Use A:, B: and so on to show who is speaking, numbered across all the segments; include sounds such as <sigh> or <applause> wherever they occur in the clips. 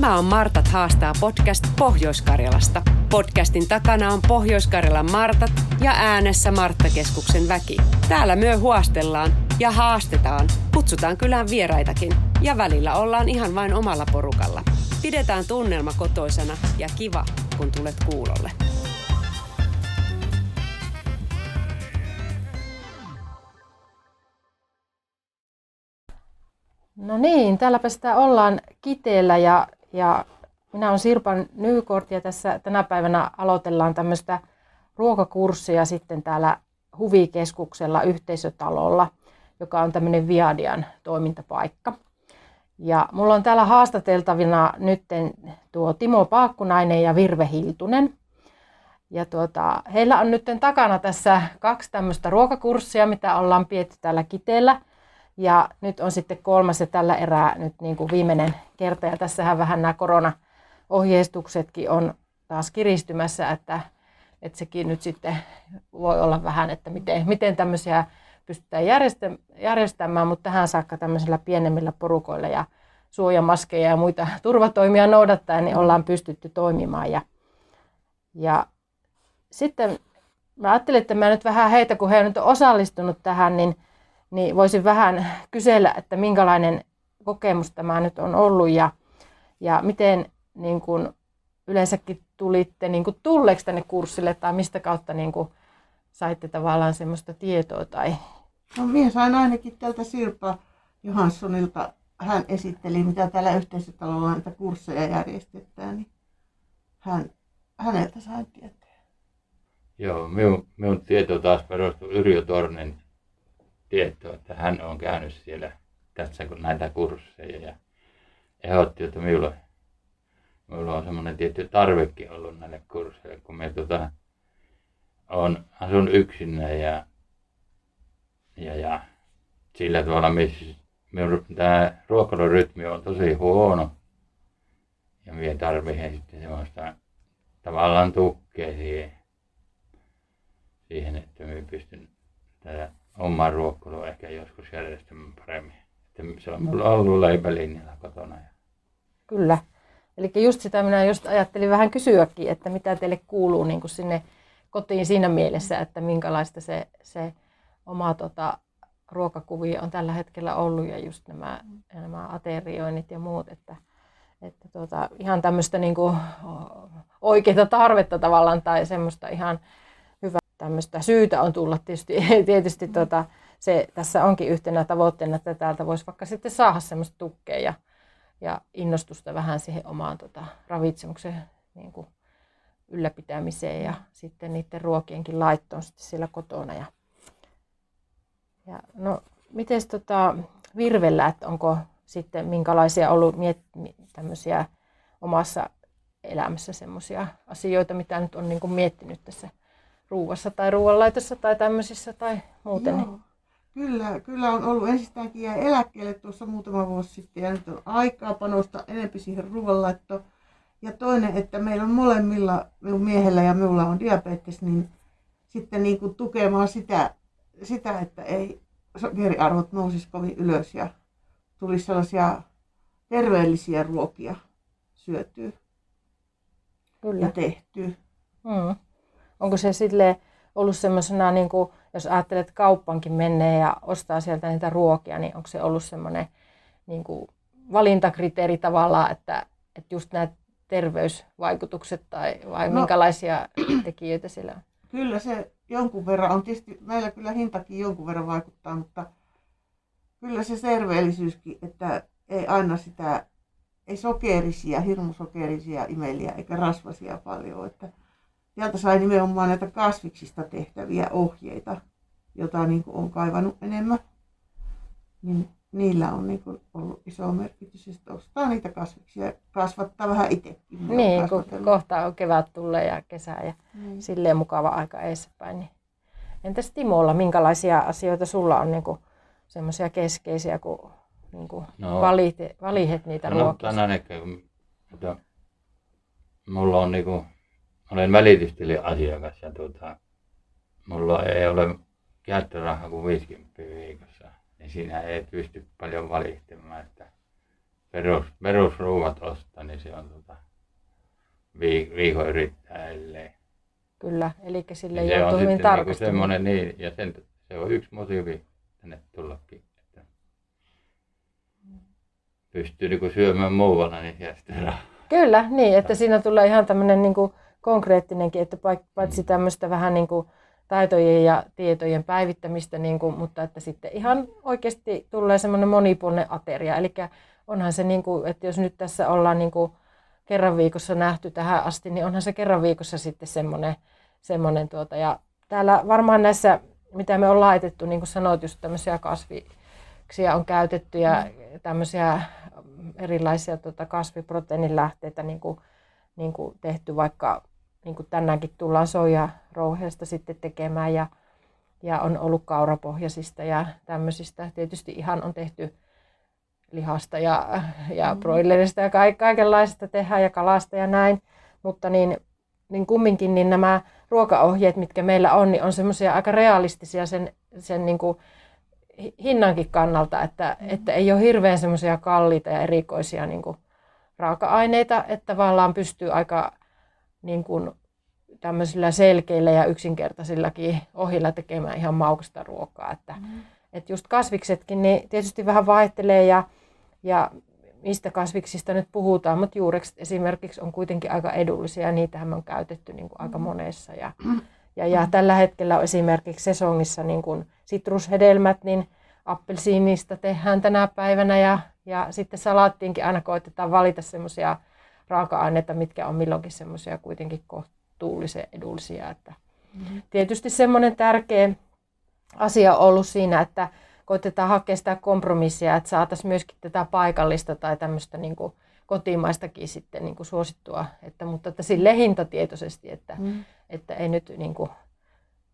A: Tämä on Martat haastaa podcast Pohjois-Karjalasta. Podcastin takana on Pohjois-Karjalan Martat ja äänessä Marttakeskuksen väki. Täällä myö huostellaan ja haastetaan, kutsutaan kylään vieraitakin ja välillä ollaan ihan vain omalla porukalla. Pidetään tunnelma kotoisena ja kiva, kun tulet kuulolle.
B: No niin, täälläpä sitä ollaan Kiteellä ja, ja minä olen Sirpan Nykort ja tässä tänä päivänä aloitellaan tämmöistä ruokakurssia sitten täällä Huvikeskuksella yhteisötalolla, joka on tämmöinen Viadian toimintapaikka. Ja mulla on täällä haastateltavina nyt tuo Timo Paakkunainen ja Virve Hiltunen. Ja tuota, heillä on nyt takana tässä kaksi tämmöistä ruokakurssia, mitä ollaan pietty täällä Kiteellä – ja nyt on sitten kolmas ja tällä erää nyt niin kuin viimeinen kerta. Ja tässähän vähän nämä koronaohjeistuksetkin on taas kiristymässä, että, että sekin nyt sitten voi olla vähän, että miten, miten tämmöisiä pystytään järjestämään, mutta tähän saakka tämmöisillä pienemmillä porukoilla ja suojamaskeja ja muita <laughs> turvatoimia noudattaen, niin ollaan pystytty toimimaan. Ja, ja sitten mä ajattelin, että mä nyt vähän heitä, kun he on nyt osallistunut tähän, niin niin voisin vähän kysellä, että minkälainen kokemus tämä nyt on ollut ja, ja miten niin kuin yleensäkin tulitte niin kuin tulleeksi tänne kurssille tai mistä kautta niin kuin saitte tavallaan semmoista tietoa? Tai...
C: No minä sain ainakin tältä Sirpa Johanssonilta, hän esitteli mitä täällä yhteisötalolla näitä kursseja järjestetään, niin hän, häneltä sain tietää.
D: Joo, minun, minun tieto taas perustuu Yrjö Tornen tietoa, että hän on käynyt siellä tässä kun näitä kursseja ja ehdotti, että minulla, minulla on semmoinen tietty tarvekin ollut näille kursseille, kun me tota, on, asun yksinä ja, ja, ja sillä tavalla, missä minun tämä ruokailurytmi on tosi huono ja minä tarvitsen sitten semmoista tavallaan tukea siihen, siihen että minä pystyn tätä omaa ruokkailua ehkä joskus järjestämään paremmin. Että se on mulla ollut leipälinjalla kotona.
B: Kyllä. Eli just sitä minä just ajattelin vähän kysyäkin, että mitä teille kuuluu niin kuin sinne kotiin siinä mielessä, että minkälaista se, se oma tota, ruokakuvio on tällä hetkellä ollut ja just nämä, nämä aterioinnit ja muut, että, että tuota, ihan tämmöistä niin kuin oikeita tarvetta tavallaan tai semmoista ihan tämmöistä syytä on tulla tietysti, <laughs> tietysti tota, se tässä onkin yhtenä tavoitteena, että täältä voisi vaikka sitten saada semmoista tukea ja, ja innostusta vähän siihen omaan tota, ravitsemuksen niin kuin ylläpitämiseen ja sitten niiden ruokienkin laittoon sitten siellä kotona. Ja, ja no, miten tota, Virvellä, että onko sitten minkälaisia ollut miet- tämmöisiä omassa elämässä semmoisia asioita, mitä nyt on niin kuin miettinyt tässä ruuassa tai ruoanlaitossa tai tämmöisissä tai muuten. Joo.
C: Kyllä, kyllä on ollut ensistäänkin jäi eläkkeelle tuossa muutama vuosi sitten ja nyt on aikaa panosta enempi siihen ruoanlaittoon. Ja toinen, että meillä on molemmilla, minun miehellä ja minulla on diabetes, niin sitten niin kuin tukemaan sitä, sitä, että ei sokeriarvot nousisi kovin ylös ja tulisi sellaisia terveellisiä ruokia syötyä Kyllä. ja tehtyä. Mm.
B: Onko se sille ollut semmoisena, niin kuin, jos ajattelet, että kauppankin menee ja ostaa sieltä niitä ruokia, niin onko se ollut semmoinen niin kuin valintakriteeri tavallaan, että, että just nämä terveysvaikutukset tai vai no, minkälaisia tekijöitä sillä on?
C: Kyllä se jonkun verran on. Tietysti meillä kyllä hintakin jonkun verran vaikuttaa, mutta kyllä se terveellisyyskin, että ei aina sitä, ei sokerisia, hirmusokerisia imeliä eikä rasvasia paljon. Että sieltä sai nimenomaan näitä kasviksista tehtäviä ohjeita, joita niin kuin on kaivannut enemmän. Niin niillä on niin kuin ollut iso merkitys, että ostaa niitä kasviksia ja kasvattaa vähän itsekin.
B: Niin, kun kohta on kevät tulee ja kesä ja niin. silleen mukava aika edessäpäin. Niin. Entäs Timolla, minkälaisia asioita sulla on niin semmoisia keskeisiä, kun niin kuin no, valit, valihet niitä no, ruokia?
D: No, mutta mulla on niin kuin olen välitystilin-asiakas ja tuota, mulla ei ole käyttörahaa kuin 50 viikossa. Niin siinä ei pysty paljon valittamaan, että perus, perusruuvat ostaa, niin se on viik- viikon yrittäjille.
B: Kyllä, eli sille
D: Niin
B: joutuu hyvin
D: niinku
B: tarkasti.
D: semmoinen, niin, ja sen, se on yksi motiivi tänne tullakin. Että pystyy niinku syömään muualla, niin rahaa.
B: Kyllä, niin, että siinä tulee ihan tämmöinen niin kuin konkreettinenkin, että paitsi tämmöistä vähän niin kuin taitojen ja tietojen päivittämistä, niin kuin, mutta että sitten ihan oikeasti tulee semmoinen monipuolinen ateria. Eli onhan se, niin kuin, että jos nyt tässä ollaan niin kuin kerran viikossa nähty tähän asti, niin onhan se kerran viikossa sitten semmoinen, semmoinen tuota, ja täällä varmaan näissä, mitä me on laitettu, niin kuin sanoit, just tämmöisiä kasviksia on käytetty ja tämmöisiä erilaisia tota, kasviproteiinilähteitä niin kuin, niin kuin tehty, vaikka niin kuin tänäänkin tullaan soijarouheesta sitten tekemään ja, ja on ollut kaurapohjaisista ja tämmöisistä. Tietysti ihan on tehty lihasta ja, ja broilerista ja ka- kaikenlaista tehdään ja kalasta ja näin, mutta niin, niin kumminkin niin nämä ruokaohjeet, mitkä meillä on, niin on semmoisia aika realistisia sen, sen niin kuin hi- hinnankin kannalta, että, että ei ole hirveän semmoisia kalliita ja erikoisia niin kuin raaka-aineita, että tavallaan pystyy aika niin kuin tämmöisillä selkeillä ja yksinkertaisillakin ohjilla tekemään ihan maukasta ruokaa. Että, mm. että just kasviksetkin, niin tietysti vähän vaihtelee ja, ja mistä kasviksista nyt puhutaan, mutta juurekset esimerkiksi on kuitenkin aika edullisia ja niitähän on käytetty niin kuin aika monessa. Ja, <clears throat> ja, ja tällä hetkellä on esimerkiksi sesongissa niin kuin sitrushedelmät, niin appelsiinista tehdään tänä päivänä ja, ja sitten salaattiinkin aina koitetaan valita semmoisia raaka-aineita, mitkä on milloinkin semmoisia kuitenkin kohtuullisen edullisia. Että mm-hmm. Tietysti semmoinen tärkeä asia on ollut siinä, että koitetaan hakea sitä kompromissia, että saataisiin myöskin tätä paikallista tai tämmöistä niin kuin kotimaistakin sitten niin kuin suosittua, että, mutta että sille hintatietoisesti, että, mm. että ei nyt niin kuin,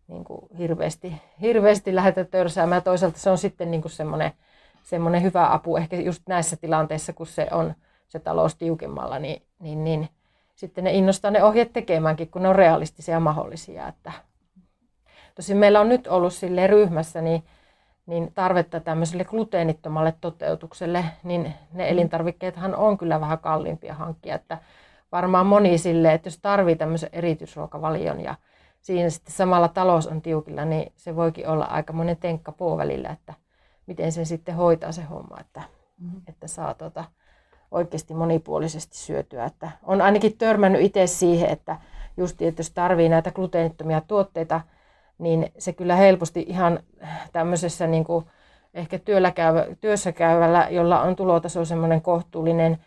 B: niin kuin hirveästi, hirveästi lähdetä törsäämään. Toisaalta se on sitten niin kuin semmoinen, semmoinen hyvä apu ehkä just näissä tilanteissa, kun se on se talous tiukemmalla, niin, niin, niin sitten ne innostaa ne ohjeet tekemäänkin, kun ne on realistisia ja mahdollisia. Että. Tosin meillä on nyt ollut sille ryhmässä niin, niin tarvetta tämmöiselle gluteenittomalle toteutukselle, niin ne elintarvikkeethan on kyllä vähän kalliimpia hankkia. Että varmaan moni sille, että jos tarvii tämmöisen erityisruokavalion ja siinä sitten samalla talous on tiukilla, niin se voikin olla aika monen tenkka puolivälillä, että miten sen sitten hoitaa se homma, että, mm-hmm. että saa tota, oikeasti monipuolisesti syötyä. Että on ainakin törmännyt itse siihen, että just että jos tarvii näitä gluteenittomia tuotteita, niin se kyllä helposti ihan tämmöisessä niin kuin ehkä työllä käyvä, työssä käyvällä, jolla on tulotaso semmoinen kohtuullinen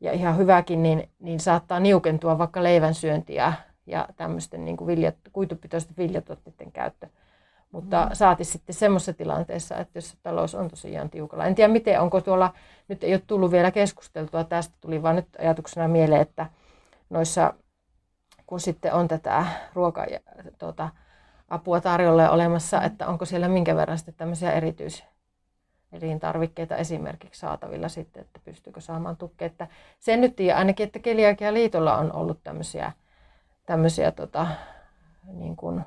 B: ja ihan hyväkin, niin, niin saattaa niukentua vaikka leivän syöntiä ja tämmöisten niin kuin viljat, kuitupitoisten viljatuotteiden käyttö. Mutta mm. saati sitten semmoisessa tilanteessa, että jos talous on tosiaan tiukalla. En tiedä miten, onko tuolla, nyt ei ole tullut vielä keskusteltua tästä, tuli vaan nyt ajatuksena mieleen, että noissa, kun sitten on tätä ruoka- ja tuota, apua tarjolla olemassa, että onko siellä minkä verran sitten tämmöisiä erityis elintarvikkeita esimerkiksi saatavilla sitten, että pystyykö saamaan tukea. Että sen nyt tiedän ainakin, että Keliakia liitolla on ollut tämmöisiä, tämmöisiä tota, niin kuin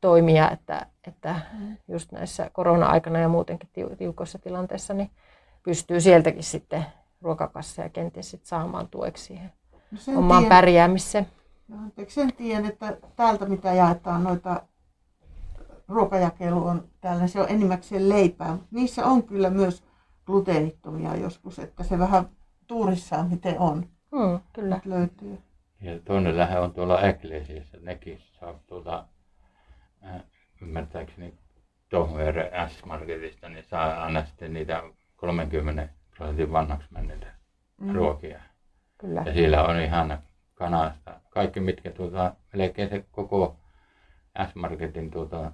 B: toimia, että, että just näissä korona-aikana ja muutenkin tiukoissa tilanteissa niin pystyy sieltäkin sitten ruokakasseja kenties sitten saamaan tueksi siihen no omaan tien, pärjäämiseen.
C: No, sen tiedän, että täältä mitä jaetaan noita ruokajakelu on täällä, se on enimmäkseen leipää, mutta niissä on kyllä myös gluteenittomia joskus, että se vähän tuurissaan miten on.
B: Mm, kyllä.
C: Nyt löytyy.
D: Ja toinen lähe on tuolla Ecclesiassa, nekin saa tuolta, äh, ymmärtääkseni Tohmere S-Marketista, niin saa aina sitten niitä 30 prosentin vanhaksi menneitä mm. ruokia.
B: Kyllä.
D: Ja siellä on ihan kanasta, kaikki mitkä tuota, melkein se koko S-Marketin tuota,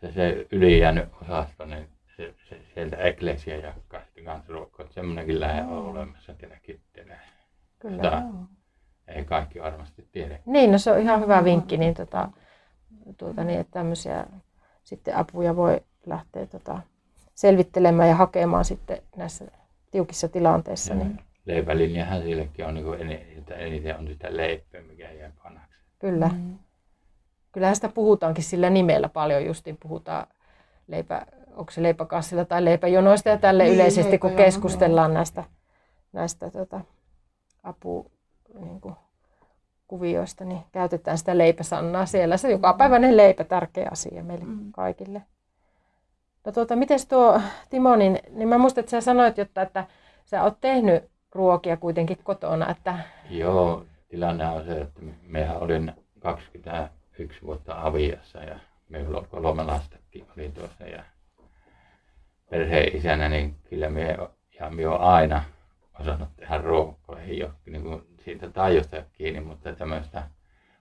D: se, se ylijäänyt osasto, niin se, se, sieltä Eklesia jakkaa sitten kanssa ruokkoa. Semmoinenkin lähe on olemassa siellä kittelee.
B: Kyllä.
D: Sitä ei kaikki varmasti tiedä.
B: Niin, no se on ihan hyvä vinkki, niin, tota, tuota, niin että tämmöisiä sitten apuja voi lähteä tota, selvittelemään ja hakemaan sitten näissä tiukissa tilanteissa.
D: Ja
B: Niin.
D: Leipälinjahan sillekin on niin eniten, eniten on sitä leipää, mikä jää panaksi.
B: Kyllä. Mm. Kyllähän sitä puhutaankin sillä nimellä paljon, justiin puhutaan onko se leipäkassilla tai leipäjonoista ja tälle
C: Niin,
B: yleisesti, kun keskustellaan näistä, näistä tota, apu, niin kuin, kuvioista, niin käytetään sitä leipäsannaa siellä. Se jokapäiväinen leipä, tärkeä asia meille
C: Mm.
B: kaikille. No tuota, miten tuo Timo, niin, niin mä muistan, että sä sanoit, jotta, että sä oot tehnyt ruokia kuitenkin kotona, että
D: Joo, tilanne on se, että mehän olin 21 vuotta aviassa ja meillä on kolme lastakin oli tuossa ja perheen isänä, niin kyllä me ja me on aina osannut tehdä ruokaa. Ei ole niin kuin siitä taidosta kiinni, mutta tämmöistä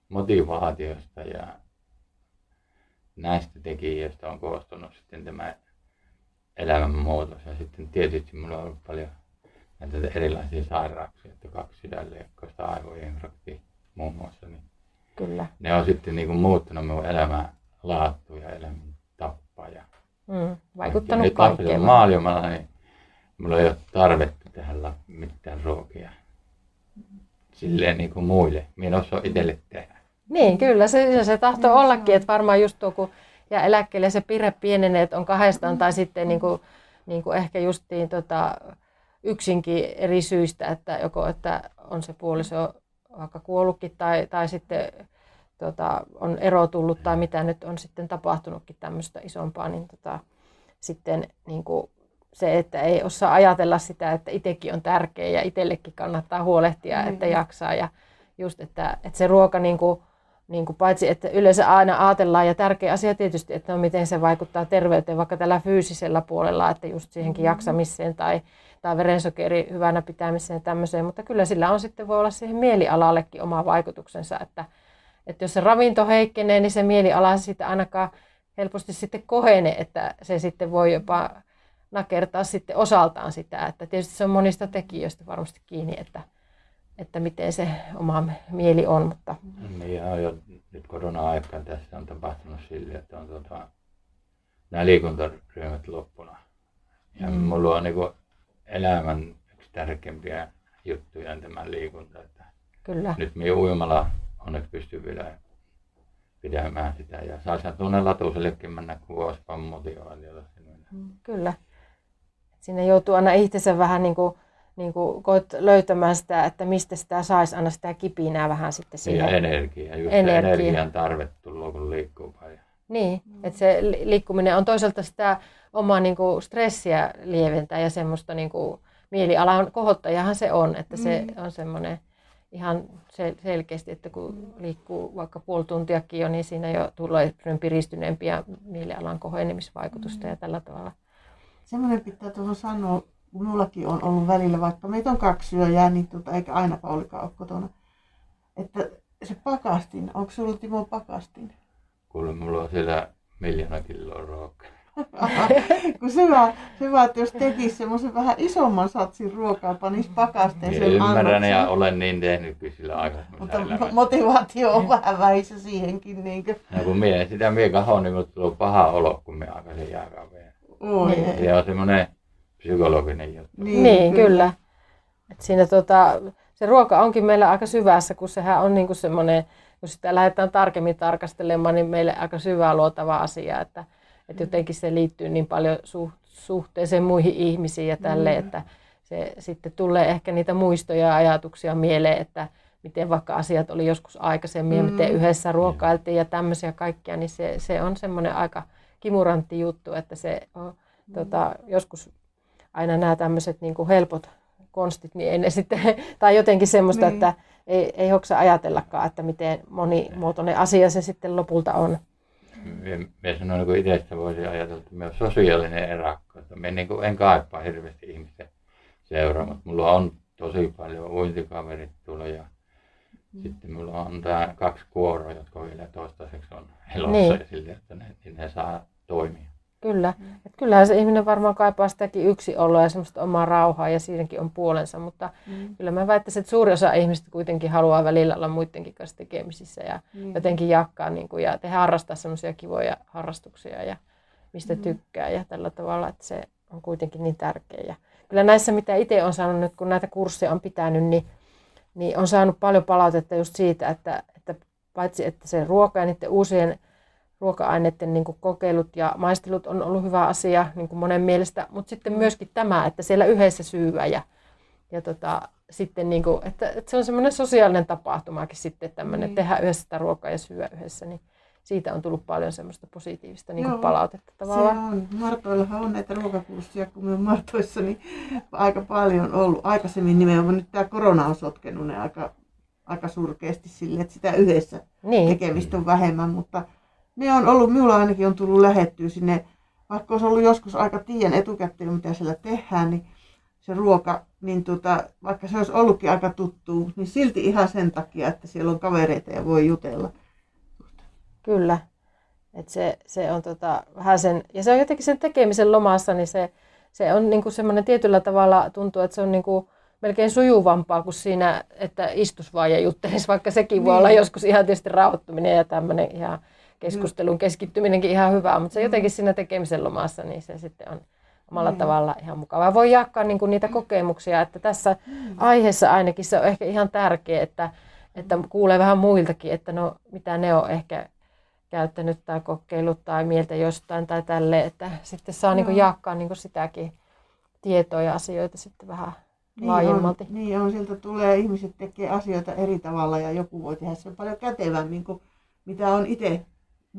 D: motivaatiosta ja näistä tekijöistä on koostunut sitten tämä elämänmuutos. Ja sitten tietysti minulla on ollut paljon näitä erilaisia sairauksia, että kaksi sydänleikkausta, aivoinfrakti muun muassa, niin
B: kyllä.
D: ne on sitten niin kuin muuttanut minun elämän laatu ja elämän tappaa. Ja
B: Mm, vaikuttanut
D: nyt
B: kaikkeen.
D: Lapissa maailmalla, niin minulla ei ole tarvetta tehdä mitään ruokia. Silleen niin kuin muille. Minä en osaa itselle tehdä.
B: Niin, kyllä se, se tahtoo ollakin, että varmaan just tuo, kun ja eläkkeelle se pire pienenee, että on kahdestaan tai sitten niin kuin, niin kuin ehkä justiin tota, yksinkin eri syistä, että joko että on se puoliso vaikka kuollutkin tai, tai sitten tota, on ero tullut tai mitä nyt on sitten tapahtunutkin tämmöistä isompaa, niin tota, sitten niin kuin se, että ei osaa ajatella sitä, että itsekin on tärkeä ja itsellekin kannattaa huolehtia,
C: Niin.
B: että jaksaa. Ja just, että, että se ruoka niin kuin, niin kuin paitsi, että yleensä aina ajatellaan, ja tärkeä asia tietysti, että no miten se vaikuttaa terveyteen vaikka tällä fyysisellä puolella, että just siihenkin jaksamiseen tai, tai verensokeri hyvänä pitämiseen ja tämmöiseen, mutta kyllä sillä on sitten voi olla siihen mielialallekin oma vaikutuksensa, että, että jos se ravinto heikkenee, niin se mieliala sitten ainakaan helposti sitten kohene, että se sitten voi jopa nakertaa sitten osaltaan sitä, että tietysti se on monista tekijöistä varmasti kiinni, että, että miten se oma mieli on, mutta
D: Niin on jo nyt korona-aikaan tässä on tapahtunut sille, että on tota, nämä liikuntaryhmät loppuna. Ja
B: Mm.
D: mulla on niin elämän yksi tärkeimpiä juttuja on tämä liikunta. Että
B: kyllä.
D: nyt minä uimalla onneksi pystyy vielä pidämään sitä. Ja saisi tuonne latusellekin mennä, kun olisi sinne.
B: Kyllä. Siinä joutuu aina itsensä vähän niin kuin, niin kuin koet löytämään sitä, että mistä sitä saisi aina sitä kipinää vähän sitten
D: Ja
B: siihen.
D: energia, just
B: Energia.
D: Energia. energian tarve tulee, kun liikkuu paljon.
B: Niin, että se li- liikkuminen on toisaalta sitä omaa niin kuin stressiä lieventää ja semmoista niin kuin mielialan kohottajahan se on, että se
C: Mm.
B: on semmoinen ihan sel- selkeästi, että kun liikkuu vaikka puoli tuntiakin jo, niin siinä jo tulee semmoinen piristyneempi ja mielialan kohenemisvaikutusta ja tällä tavalla.
C: Semmoinen pitää tuohon sanoa, kun minullakin on ollut välillä, vaikka meitä on kaksi syöjää, niin tuota, eikä aina Paulikaan ole kotona. Että se pakastin, onko sulla Timo pakastin?
D: Kuule, mulla on siellä miljoona kiloa ruokaa. <laughs>
C: kun se vaan, se vaan, että jos tekisi semmoisen vähän isomman satsin ruokaa, panisi pakasteen
D: Minä
C: sen
D: ymmärrän
C: annoksen.
D: ja olen niin tehnytkin sillä aikaisemmassa
C: Mutta
D: elämässä.
C: motivaatio on vähän vähissä siihenkin. Niin kuin.
D: Ja kun mie sitä mie kahon, niin mulle tulee paha olo, kun me aikaisin jääkaapeen.
C: Oi,
B: Niin.
D: Se on semmoinen psykologinen juttu.
B: Niin, niin kyllä. kyllä. Et siinä tota, se ruoka onkin meillä aika syvässä, kun sehän on niinku semmoinen, kun sitä lähdetään tarkemmin tarkastelemaan, niin meille aika syvää luotava asia, että, että jotenkin se liittyy niin paljon su, suhteeseen muihin ihmisiin ja tälle,
C: Mm.
B: että se sitten tulee ehkä niitä muistoja ja ajatuksia mieleen, että miten vaikka asiat oli joskus aikaisemmin ja
C: Mm.
B: miten yhdessä ruokailtiin ja tämmöisiä kaikkia, niin se, se on semmoinen aika kimurantti juttu, että se on, tota, joskus aina nämä tämmöiset niin kuin helpot konstit, niin ei ne sitten, <laughs> tai jotenkin semmoista,
C: Niin.
B: että ei, ei hoksa ajatellakaan, että miten monimuotoinen asia se sitten lopulta on.
D: Mie sanoin, kun itsestä voisi ajatella, että minä olen sosiaalinen erakko. Että minä niin kuin en kaipaa hirveästi ihmisten seuraa, mutta mulla on tosi paljon uintikaverit tuolla ja sitten mulla on tää kaksi kuoroa, jotka vielä toistaiseksi on elossa
B: Niin.
D: ja sille, että ne, niin ne saa toimia.
B: Kyllä. Et kyllähän se ihminen varmaan kaipaa sitäkin yksinoloa ja semmoista omaa rauhaa ja siinäkin on puolensa, mutta
C: Mm.
B: kyllä mä väittäisin, että suuri osa ihmistä kuitenkin haluaa välillä olla muidenkin kanssa tekemisissä ja
C: Niin.
B: jotenkin jakaa niin kuin, ja tehdä harrastaa semmoisia kivoja harrastuksia ja mistä
C: Mm.
B: tykkää ja tällä tavalla, että se on kuitenkin niin tärkeä. Ja kyllä näissä, mitä itse on saanut nyt, kun näitä kursseja on pitänyt, niin, niin on saanut paljon palautetta just siitä, että, että paitsi että se ruoka ja niiden uusien ruoka-aineiden niin kuin kokeilut ja maistelut on ollut hyvä asia niin kuin monen mielestä, mutta sitten myöskin tämä, että siellä yhdessä syyä ja, ja tota, sitten niin kuin, että, että se on semmoinen sosiaalinen tapahtumakin sitten tämmöinen,
C: Niin.
B: tehdä yhdessä sitä ruokaa ja syödä yhdessä, niin siitä on tullut paljon semmoista positiivista niin kuin palautetta
C: Se
B: tavallaan.
C: on. Martoillahan on näitä ruokakursseja, kun me on Martoissa niin aika paljon ollut. Aikaisemmin nimenomaan nyt tämä korona on sotkenut ne aika, aika surkeasti sille, että sitä yhdessä
B: Niin,
C: tekemistä on vähemmän, mutta ne on ollut, minulla ainakin on tullut lähettyä sinne, vaikka olisi ollut joskus aika tien etukäteen, mitä siellä tehdään, niin se ruoka, niin tota, vaikka se olisi ollutkin aika tuttu, niin silti ihan sen takia, että siellä on kavereita ja voi jutella.
B: Kyllä. Et se, se on tota, vähän sen, ja se on jotenkin sen tekemisen lomassa, niin se, se on niinku semmoinen tietyllä tavalla tuntuu, että se on niinku melkein sujuvampaa kuin siinä, että istus vaan ja juttelisi, vaikka sekin voi
C: Niin.
B: olla joskus ihan tietysti rauhoittuminen ja tämmöinen ihan keskustelun keskittyminenkin ihan hyvää, mutta se jotenkin siinä tekemisen lomassa, niin se sitten on omalla
C: Niin.
B: tavalla ihan mukavaa. Voi jakaa niinku niitä kokemuksia, että tässä aiheessa ainakin se on ehkä ihan tärkeä, että, että kuulee vähän muiltakin, että no mitä ne on ehkä käyttänyt tai kokeillut tai mieltä jostain tai tälle, että sitten saa niin jakaa niin sitäkin tietoa ja asioita sitten vähän
C: Niin
B: laajemmalti.
C: On, niin on, sieltä tulee, ihmiset tekee asioita eri tavalla ja joku voi tehdä sen paljon kätevämmin kuin mitä on itse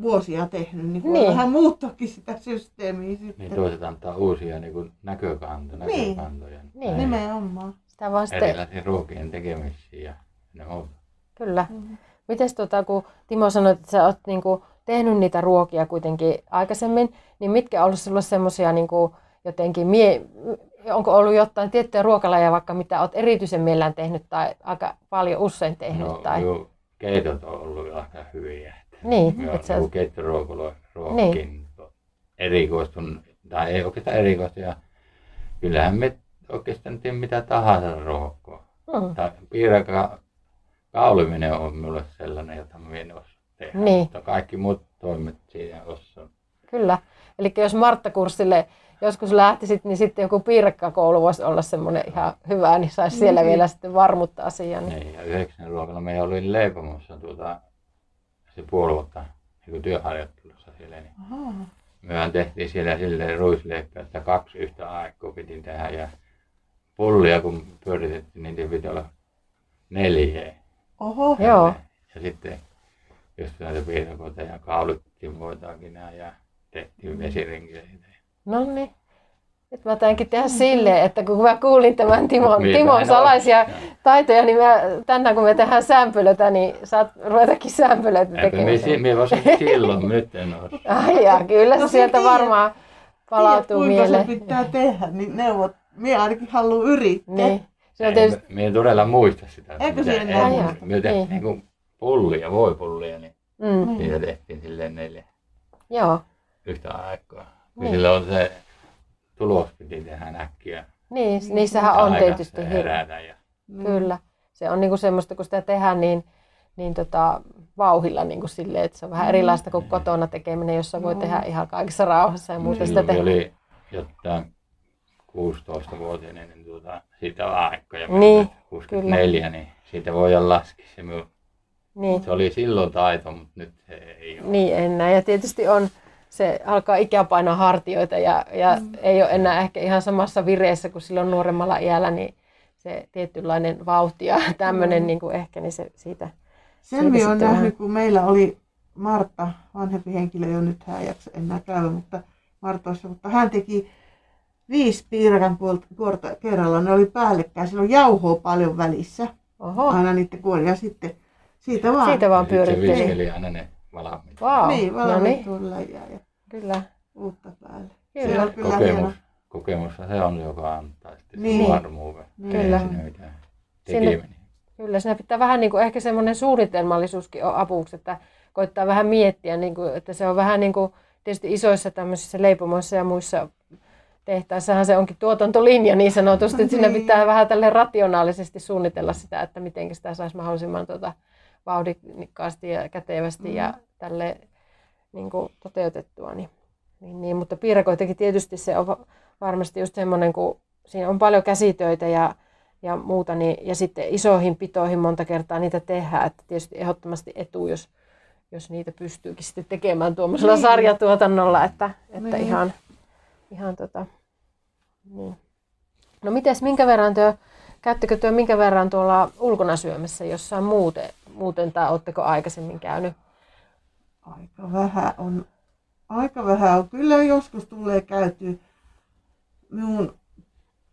C: vuosia tehnyt. Niin, niin.
B: Niin.
C: vähän muuttaakin sitä systeemiä sitten.
D: Niin toiset antaa uusia niin kuin näkökantoja,
C: Niin.
D: näkökantoja.
B: Niin.
C: Nimenomaan.
B: Sitä vaan sitten,
D: Erilaisiin ruokien tekemisiin ja ne muuta.
B: kyllä.
C: Mm.
B: Mites tota, kun Timo sanoi, että sä oot niinku tehnyt niitä ruokia kuitenkin aikaisemmin, niin mitkä on ollut sulla semmoisia niinku jotenkin, mie- onko ollut jotain tiettyjä ruokalajeja vaikka mitä oot erityisen mielellään tehnyt tai aika paljon usein tehnyt?
D: No,
B: tai...
D: minun keitot on ollut aika hyviä.
B: Niin,
D: Minä
B: että sä,
D: keittoruokin niin. erikoistun, tai ei oikeastaan erikoistu. Ja kyllähän me oikeastaan mitä tahansa ruokaa.
B: mm,
D: Tai kauliminen on minulle sellainen, jota minä en osaa tehdä.
B: Niin.
D: Mutta kaikki muut toimet siinä osaan.
B: Kyllä. Eli jos Martta-kurssille joskus lähtisit, niin sitten joku piirakkakoulu voisi olla semmoinen ihan hyvä, niin saisi siellä
C: Niin.
B: vielä sitten varmuutta asiaan. Niin.
D: Niin, ja yhdeksän luokalla me oli leipomossa tuota, se puoli vuotta niin työharjoittelussa siellä. Niin
C: Aha.
D: mehän tehtiin siellä silleen ruisleipää, että kaksi yhtä aikaa piti tehdä ja pullia kun pyöritettiin, niin piti olla neljä.
C: Oho.
B: Joo.
D: Ja sitten just näitä piirakoita ja kaulittiin voitakin ja tehtiin vesirenkileitä.
B: No niin. Nyt mä tainkin tehdä silleen, että kun mä kuulin tämän Timon,
D: Mitä
B: Timon salaisia
D: ole.
B: taitoja, niin mä, tänään kun me tehdään sämpylötä, niin saat ruvetakin sämpylöitä
D: Eipä
B: tekemään.
D: me, si- me vasin silloin, nyt en osaa. <laughs>
B: Ai jaa, kyllä se
C: No,
B: sieltä
C: tiedät-
B: varmaan palautuu
C: Tiedät, kuinka
B: mieleen.
C: se pitää tehdä, niin neuvot. Minä ainakin haluan yrittää.
B: Niin. Se on tietysti,
D: me, me en todella muista sitä.
C: Eikö se enää
D: ei,
B: muista?
D: Me tehtiin
B: Niin.
D: niin kuin pullia, voipullia, niin
B: mm,
C: Niin.
D: niitä tehtiin silleen neljä
B: joo.
D: yhtä aikaa.
B: Niin.
D: silloin se tulos piti tehdä äkkiä.
B: Niin, niissähän on
D: Aika
B: tietysti hirveä.
D: herätä ja
C: Mm.
B: Kyllä. Se on niinku semmoista, kun sitä tehdään niin, niin tota, vauhilla niin silleen, että se on vähän erilaista kuin kotona tekeminen, jossa voi
C: Joo.
B: tehdä ihan kaikessa rauhassa ja muuten sitä
D: silloin
B: tehdä.
D: oli jotta 16-vuotiainen, niin tuota, siitä on aikaa. Ja
B: Niin,
D: minä 64, niin siitä voidaan laskea. Se, minun,
B: Niin,
D: se oli silloin taito, mutta nyt se ei ole.
B: niin enää. Ja tietysti on, se alkaa ikä painaa hartioita ja, ja mm. ei ole enää ehkä ihan samassa vireessä kuin silloin nuoremmalla iällä, niin se tietynlainen vauhti ja tämmöinen
C: Mm.
B: niin kuin ehkä, niin se siitä,
C: olen
B: sitten
C: nähnyt,
B: vähän-
C: kun meillä oli Martta, vanhempi henkilö jo nyt hän ei jaksa enää käydä, mutta Martoissa, mutta hän teki viisi piirakan kuorta kerralla. Ne oli päällekkäin, sillä on jauhoa paljon välissä,
B: oho,
C: aina niiden kuoria. Ja sitten siitä vaan.
B: siitä vaan
D: Ja sitten viskeli aina ne valmiit.
B: Vau,
C: Niin,
B: no
C: valmiit
B: niin,
C: tuolla ja, ja
B: kyllä.
C: uutta päälle.
B: Kyllä.
C: Se on kyllä hieno.
D: Kokemus, kokemus se on, joka antaa sitten
C: Niin.
D: varmuuden.
C: Niin.
B: Kyllä.
D: Siinä
B: Sinne-. Kyllä, siinä pitää vähän niin kuin, ehkä semmoinen suunnitelmallisuuskin on apuksi, että koittaa vähän miettiä, niin kuin, että se on vähän niin kuin tietysti isoissa tämmöisissä leipomoissa ja muissa tehtaissahan se onkin tuotantolinja niin sanotusti, että siinä
C: Niin.
B: pitää vähän tälle rationaalisesti suunnitella sitä, että miten sitä saisi mahdollisimman tuota, vauhdikkaasti ja kätevästi
C: Mm.
B: ja tälle niin kuin toteutettua. Niin, niin, niin, mutta piirakoitakin tietysti se on va- varmasti just semmoinen, kun siinä on paljon käsitöitä ja, ja muuta, niin, ja sitten isoihin pitoihin monta kertaa niitä tehdään, että tietysti ehdottomasti etu, jos, jos niitä pystyykin sitten tekemään tuommoisella niin. sarjatuotannolla, että, että niin. ihan, ihan tota, niin. No mites, minkä verran työ, käyttekö työ minkä verran tuolla ulkona syömässä jossain muuten, muuten tai oletteko aikaisemmin käynyt?
C: Aika vähän on, aika vähän on. Kyllä joskus tulee käyty. Minun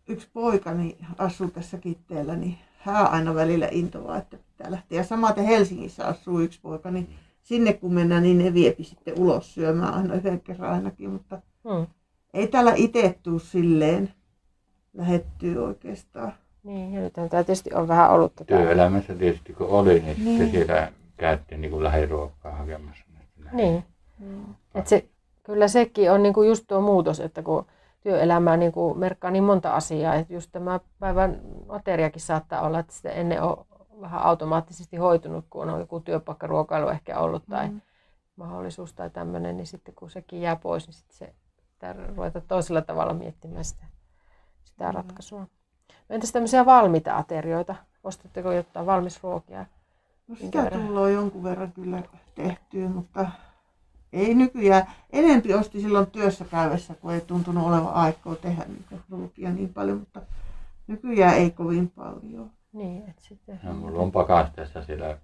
C: yksi poikani asuu tässä Kitteellä, niin hän aina välillä intoaa, että pitää lähteä. Ja samaten Helsingissä asuu yksi poika, niin sinne kun mennään, niin ne viepi sitten ulos syömään aina yhden kerran ainakin, mutta hmm. Ei täällä itse tuu silleen lähettyy oikeastaan.
B: Niin, ja nythän tämä tietysti on vähän ollut
D: tätä. Työelämässä tietysti kun oli, niin, niin. sitten siellä käytti niin kuin lähiruokaa hakemassa.
B: Niin. Mm. Et se, kyllä sekin on niin kuin just tuo muutos, että kun työelämää niin kuin merkkaa niin monta asiaa, että just tämä päivän ateriakin saattaa olla, että sitä ennen on vähän automaattisesti hoitunut, kun on joku työpaikkaruokailu ehkä ollut tai mm. mahdollisuus tai tämmöinen, niin sitten kun sekin jää pois, niin sitten se pitää ruveta toisella tavalla miettimään sitä, sitä ratkaisua. No entäs tämmöisiä valmiita aterioita? Ostatteko jotain valmisruokia?
C: No sitä tulee jonkun verran kyllä tehtyä, mutta ei nykyään. Enempi osti silloin työssä käyvässä, kun ei tuntunut olevan aikaa tehdä niitä ruokia niin paljon, mutta nykyään ei kovin paljon.
B: Niin, et sitten...
D: No, mulla on pakasteessa sillä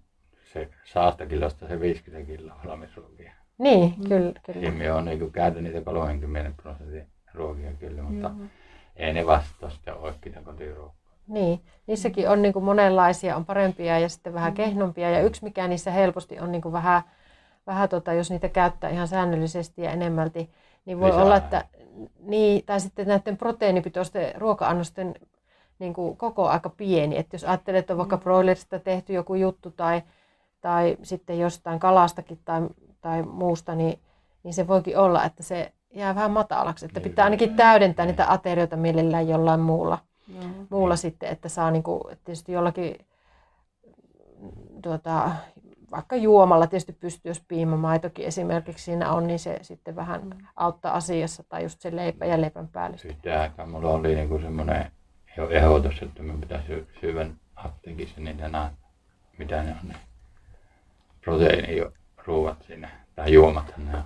D: se saasta kilosta se 50 kiloa valmisruokia.
B: Niin, mm. kyllä. kyllä.
D: Siinä on niin käytän niitä 30 prosentin ruokia kyllä, mutta mm. ei ne vastaa sitä oikeita kotiruokaa.
B: Niin, niissäkin on niin kuin monenlaisia, on parempia ja sitten vähän mm. kehnompia. Ja yksi mikä niissä helposti on niin kuin vähän, vähän tota, jos niitä käyttää ihan säännöllisesti ja enemmälti, niin voi Lisää. olla, että niin, tai sitten näiden proteiinipitoisten ruoka-annosten niin kuin koko aika pieni. Että jos ajattelee, että on vaikka mm. broilerista tehty joku juttu tai, tai sitten jostain kalastakin tai, tai muusta, niin, niin se voikin olla, että se jää vähän matalaksi. Että pitää ainakin täydentää niitä aterioita mielellään jollain muulla, mm. muulla sitten, että saa niin kuin, tietysti jollakin tuota, vaikka juomalla tietysti pystyy, jos piimamaitokin esimerkiksi siinä on, niin se sitten vähän auttaa asiassa, tai just se leipä ja leipän päälle.
D: Sitten aikaa mulla oli niin kuin semmoinen ehdotus, että me pitäisi syödä apteekissa niitä mitä ne on ne proteiiniruuat siinä, tai juomat ne on.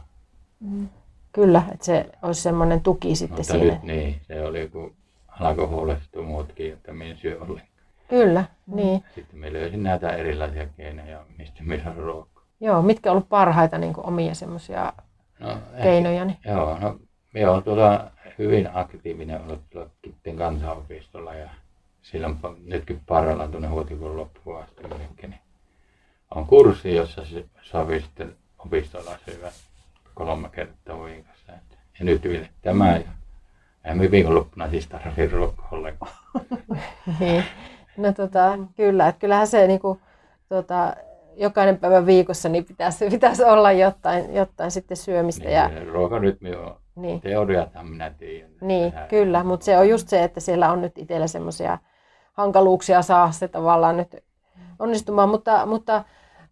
B: Mm. Kyllä, että se olisi semmoinen tuki sitten
D: Mutta
B: siinä.
D: nyt niin, se oli joku alkoi huolestua muutkin, että minä syö ollenkaan.
B: Kyllä, mm. niin.
D: Sitten me löysin näitä erilaisia keinoja, mistä me saa ruokaa.
B: Joo, mitkä on ollut parhaita niin omia semmoisia no, keinoja? Niin?
D: Joo, no minä olen tuolla hyvin aktiivinen ollut tuolla Kitten kansanopistolla ja silloin nytkin parhaillaan tuonne huhtikuun loppuun asti niin on kurssi, jossa saa sitten opistolla syödä kolme kertaa viikossa. Ja nyt vielä tämä ja eihän viikonloppuna siis tarvitse ruokaa ollenkaan. <laughs>
B: niin. No tota, kyllä, että kyllähän se niinku, tota, jokainen päivä viikossa niin pitäisi, pitäisi olla jotain, jotain sitten syömistä. Niin, ja...
D: Ruokarytmi on niin. teoriathan minä tiedän.
B: Niin, Tähän. kyllä, mutta se on just se, että siellä on nyt itsellä semmoisia hankaluuksia saa se tavallaan nyt onnistumaan, mutta, mutta,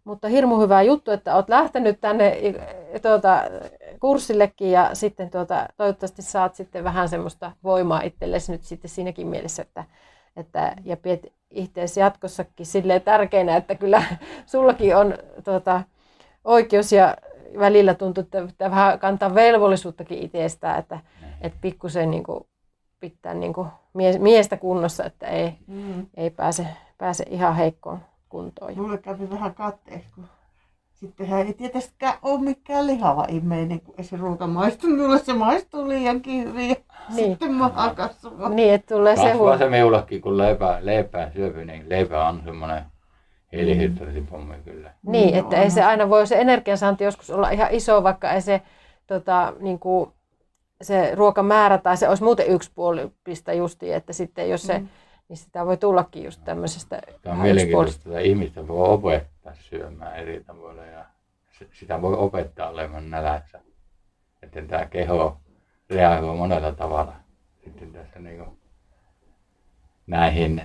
B: mutta hirmu hyvä juttu, että olet lähtenyt tänne tuota, kurssillekin ja sitten tuota, toivottavasti saat sitten vähän semmoista voimaa itsellesi nyt sitten siinäkin mielessä, että, että ja pidät itseäsi jatkossakin silleen tärkeänä, että kyllä <laughs> sullakin on tuota, oikeus ja välillä tuntuu, että pitää vähän kantaa velvollisuuttakin itsestään, että, että pikkusen niin kuin, pitää niin kuin miestä kunnossa, että ei, mm. ei pääse, pääse ihan heikkoon kuntoon.
C: Mulle kävi vähän katteeksi, kun Sittenhän ei tietystikään ole mikään lihava ihminen, kun ei se ruoka maistu. Minulle se maistuu liiankin hyvin ja niin. sitten maha kasvaa.
B: Niin, että tulee
D: se huomioon. se meulakin, kun leipää, leipää syöpy, niin leipä on semmoinen hiilihydraatipommi kyllä.
B: Niin, no, että ei se aina voi se energiansaanti joskus olla ihan iso, vaikka ei se, tota, niin kuin, se ruokamäärä tai se olisi muuten yksipuolista justiin, että sitten jos se, mm. Niin sitä voi tullakin just tämmöisestä
D: Tämä on mielenkiintoista, että ihmistä voi opettaa syömään eri tavoilla ja sitä voi opettaa olemaan nälässä. Että tämä keho reagoi monella tavalla sitten tässä niin kuin näihin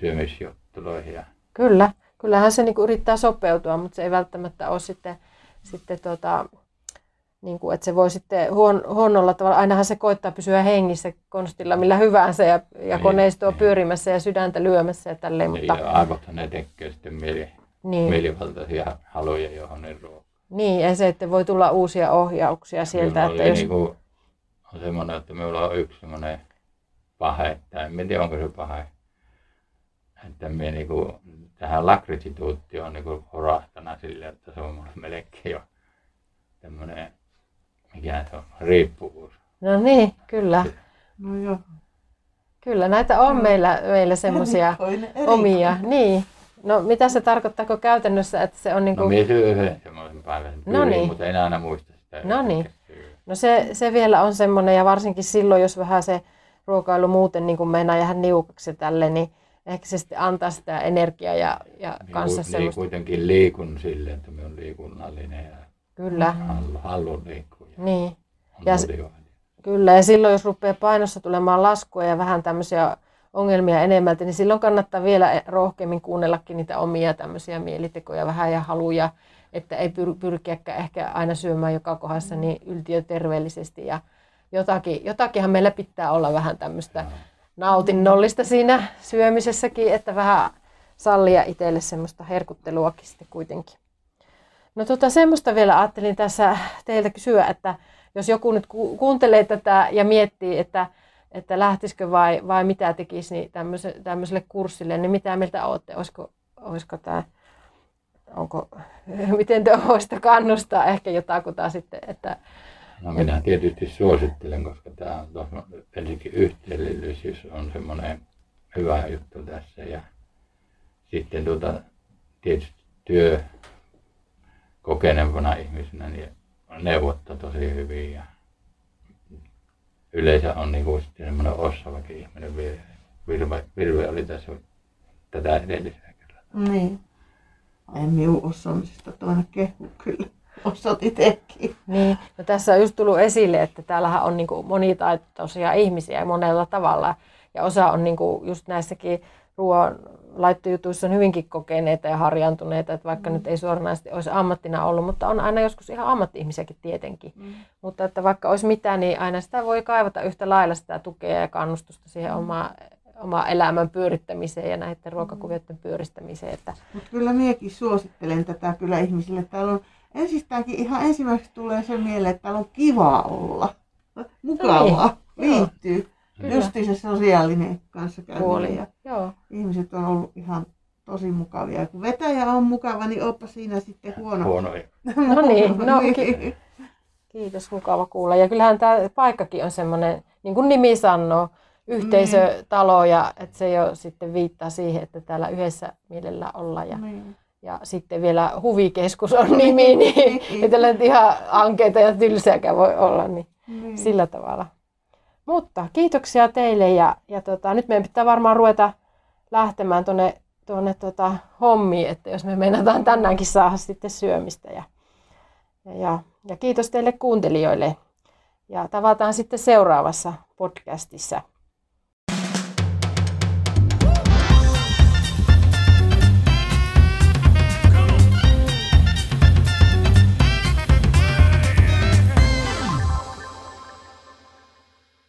D: syömisjuttuihin.
B: Kyllä kyllähän se niin kuin yrittää sopeutua, mutta se ei välttämättä ole sitten, sitten tota, niin kuin, että se voi sitten huon, huonolla tavalla, ainahan se koittaa pysyä hengissä konstilla millä hyvänsä ja, ja niin, koneistoa niin. pyörimässä ja sydäntä lyömässä ja tälleen.
D: Niin, mutta... Ja aivothan ne tekee sitten mieli, niin. mielivaltaisia haluja, johon ne ruokaa.
B: Niin, ja se, että voi tulla uusia ohjauksia sieltä.
D: Minulla
B: Että jos...
D: niinku, on semmoinen, että minulla on yksi semmoinen pahe, tai en tiedä onko se pahe, että minä niinku, tähän lakritsituutti on niinku horahtana sille, että se on melkein jo tämmöinen, mikä se on, riippuvuus.
B: No niin, kyllä.
C: No joo.
B: Kyllä näitä on meillä, meillä semmoisia omia. Niin. No mitä se tarkoittaako käytännössä, että se on niin
D: No
B: kuin...
D: minä syön yhden semmoisen päivän
B: No niin.
D: mutta en aina muista sitä.
B: No niin. No se, se vielä on semmoinen, ja varsinkin silloin, jos vähän se ruokailu muuten niin kuin meinaa jäädä niukaksi tälle, niin ehkä se sitten antaa sitä energiaa ja, ja
D: Minä
B: kanssa
D: ku- niin
B: semmoista.
D: kuitenkin liikun silleen, että minä olen liikunnallinen ja
B: Kyllä,
D: haluan, haluan liikkua. Ja
B: niin. Ja
D: motivaatio.
B: Kyllä, ja silloin jos rupeaa painossa tulemaan laskua ja vähän tämmöisiä ongelmia enemmälti, niin silloin kannattaa vielä rohkeammin kuunnellakin niitä omia tämmöisiä mielitekoja vähän ja haluja, että ei pyr- pyrkiäkään ehkä aina syömään joka kohdassa niin yltiöterveellisesti ja jotakin, jotakinhan meillä pitää olla vähän tämmöistä nautinnollista siinä syömisessäkin, että vähän sallia itselle semmoista herkutteluakin sitten kuitenkin. No tota, semmoista vielä ajattelin tässä teiltä kysyä, että jos joku nyt ku- kuuntelee tätä ja miettii, että, että lähtisikö vai, vai mitä tekisi niin tämmöiselle, tämmöiselle kurssille, niin mitä mieltä olette? Olisiko, olisiko tämä, onko, <laughs> miten te voisitte kannustaa ehkä jotakuta sitten, että
D: No minä tietysti suosittelen, koska tämä on tuossa ensinnäkin yhteisöllisyys on semmoinen hyvä juttu tässä ja sitten tuota, tietysti työ kokeneempana ihmisenä niin neuvottaa tosi hyvin ja yleensä on niin kuin sitten semmoinen osaavakin ihminen. Virve, Virve, Virve oli tässä tätä edellisellä kerralla.
C: Niin. En minun osaamisesta toinen kehu kyllä. Osat itsekin.
B: Niin, no tässä on just tullut esille, että täällähän on niin monitaitoisia ihmisiä monella tavalla. Ja osa on niin kuin just näissäkin ruoan laittojutuissa on hyvinkin kokeneita ja harjaantuneita, että vaikka nyt ei suoranaisesti olisi ammattina ollut, mutta on aina joskus ihan ammatti-ihmisiäkin tietenkin.
C: Mm.
B: Mutta että vaikka olisi mitä, niin aina sitä voi kaivata yhtä lailla sitä tukea ja kannustusta siihen omaan oma elämän pyörittämiseen ja näiden ruokakuvioiden pyöristämiseen. Että,
C: Mutta kyllä minäkin suosittelen tätä kyllä ihmisille. Täällä on ensistäänkin ihan ensimmäiseksi tulee se mieleen, että täällä on kiva olla. Mukavaa.
B: niin, joo.
C: Liittyy.
B: Kyllä.
C: Justi se sosiaalinen kanssakäyminen.
B: puoli.
C: Ja
B: Joo.
C: ihmiset on ollut ihan tosi mukavia. Ja kun vetäjä on mukava, niin oppa siinä sitten huono.
D: Huono. <laughs>
B: No niin, no
C: Niin.
B: ki- kiitos, mukava kuulla. Ja kyllähän tämä paikkakin on semmoinen, niin kuin nimi sanoo, yhteisötalo, ja että se jo sitten viittaa siihen, että täällä yhdessä mielellä ollaan. Ja,
C: Niin.
B: ja sitten vielä huvikeskus on nimi, niin <laughs> ei tällä ihan ankeita ja tylsääkään voi olla, niin
C: Niin.
B: sillä tavalla. Mutta kiitoksia teille ja, ja tota, nyt meidän pitää varmaan ruveta lähtemään tuonne tuonne tota hommiin, että jos me meinataan tänäänkin saada sitten syömistä. Ja, ja, ja kiitos teille kuuntelijoille. Ja tavataan sitten seuraavassa podcastissa.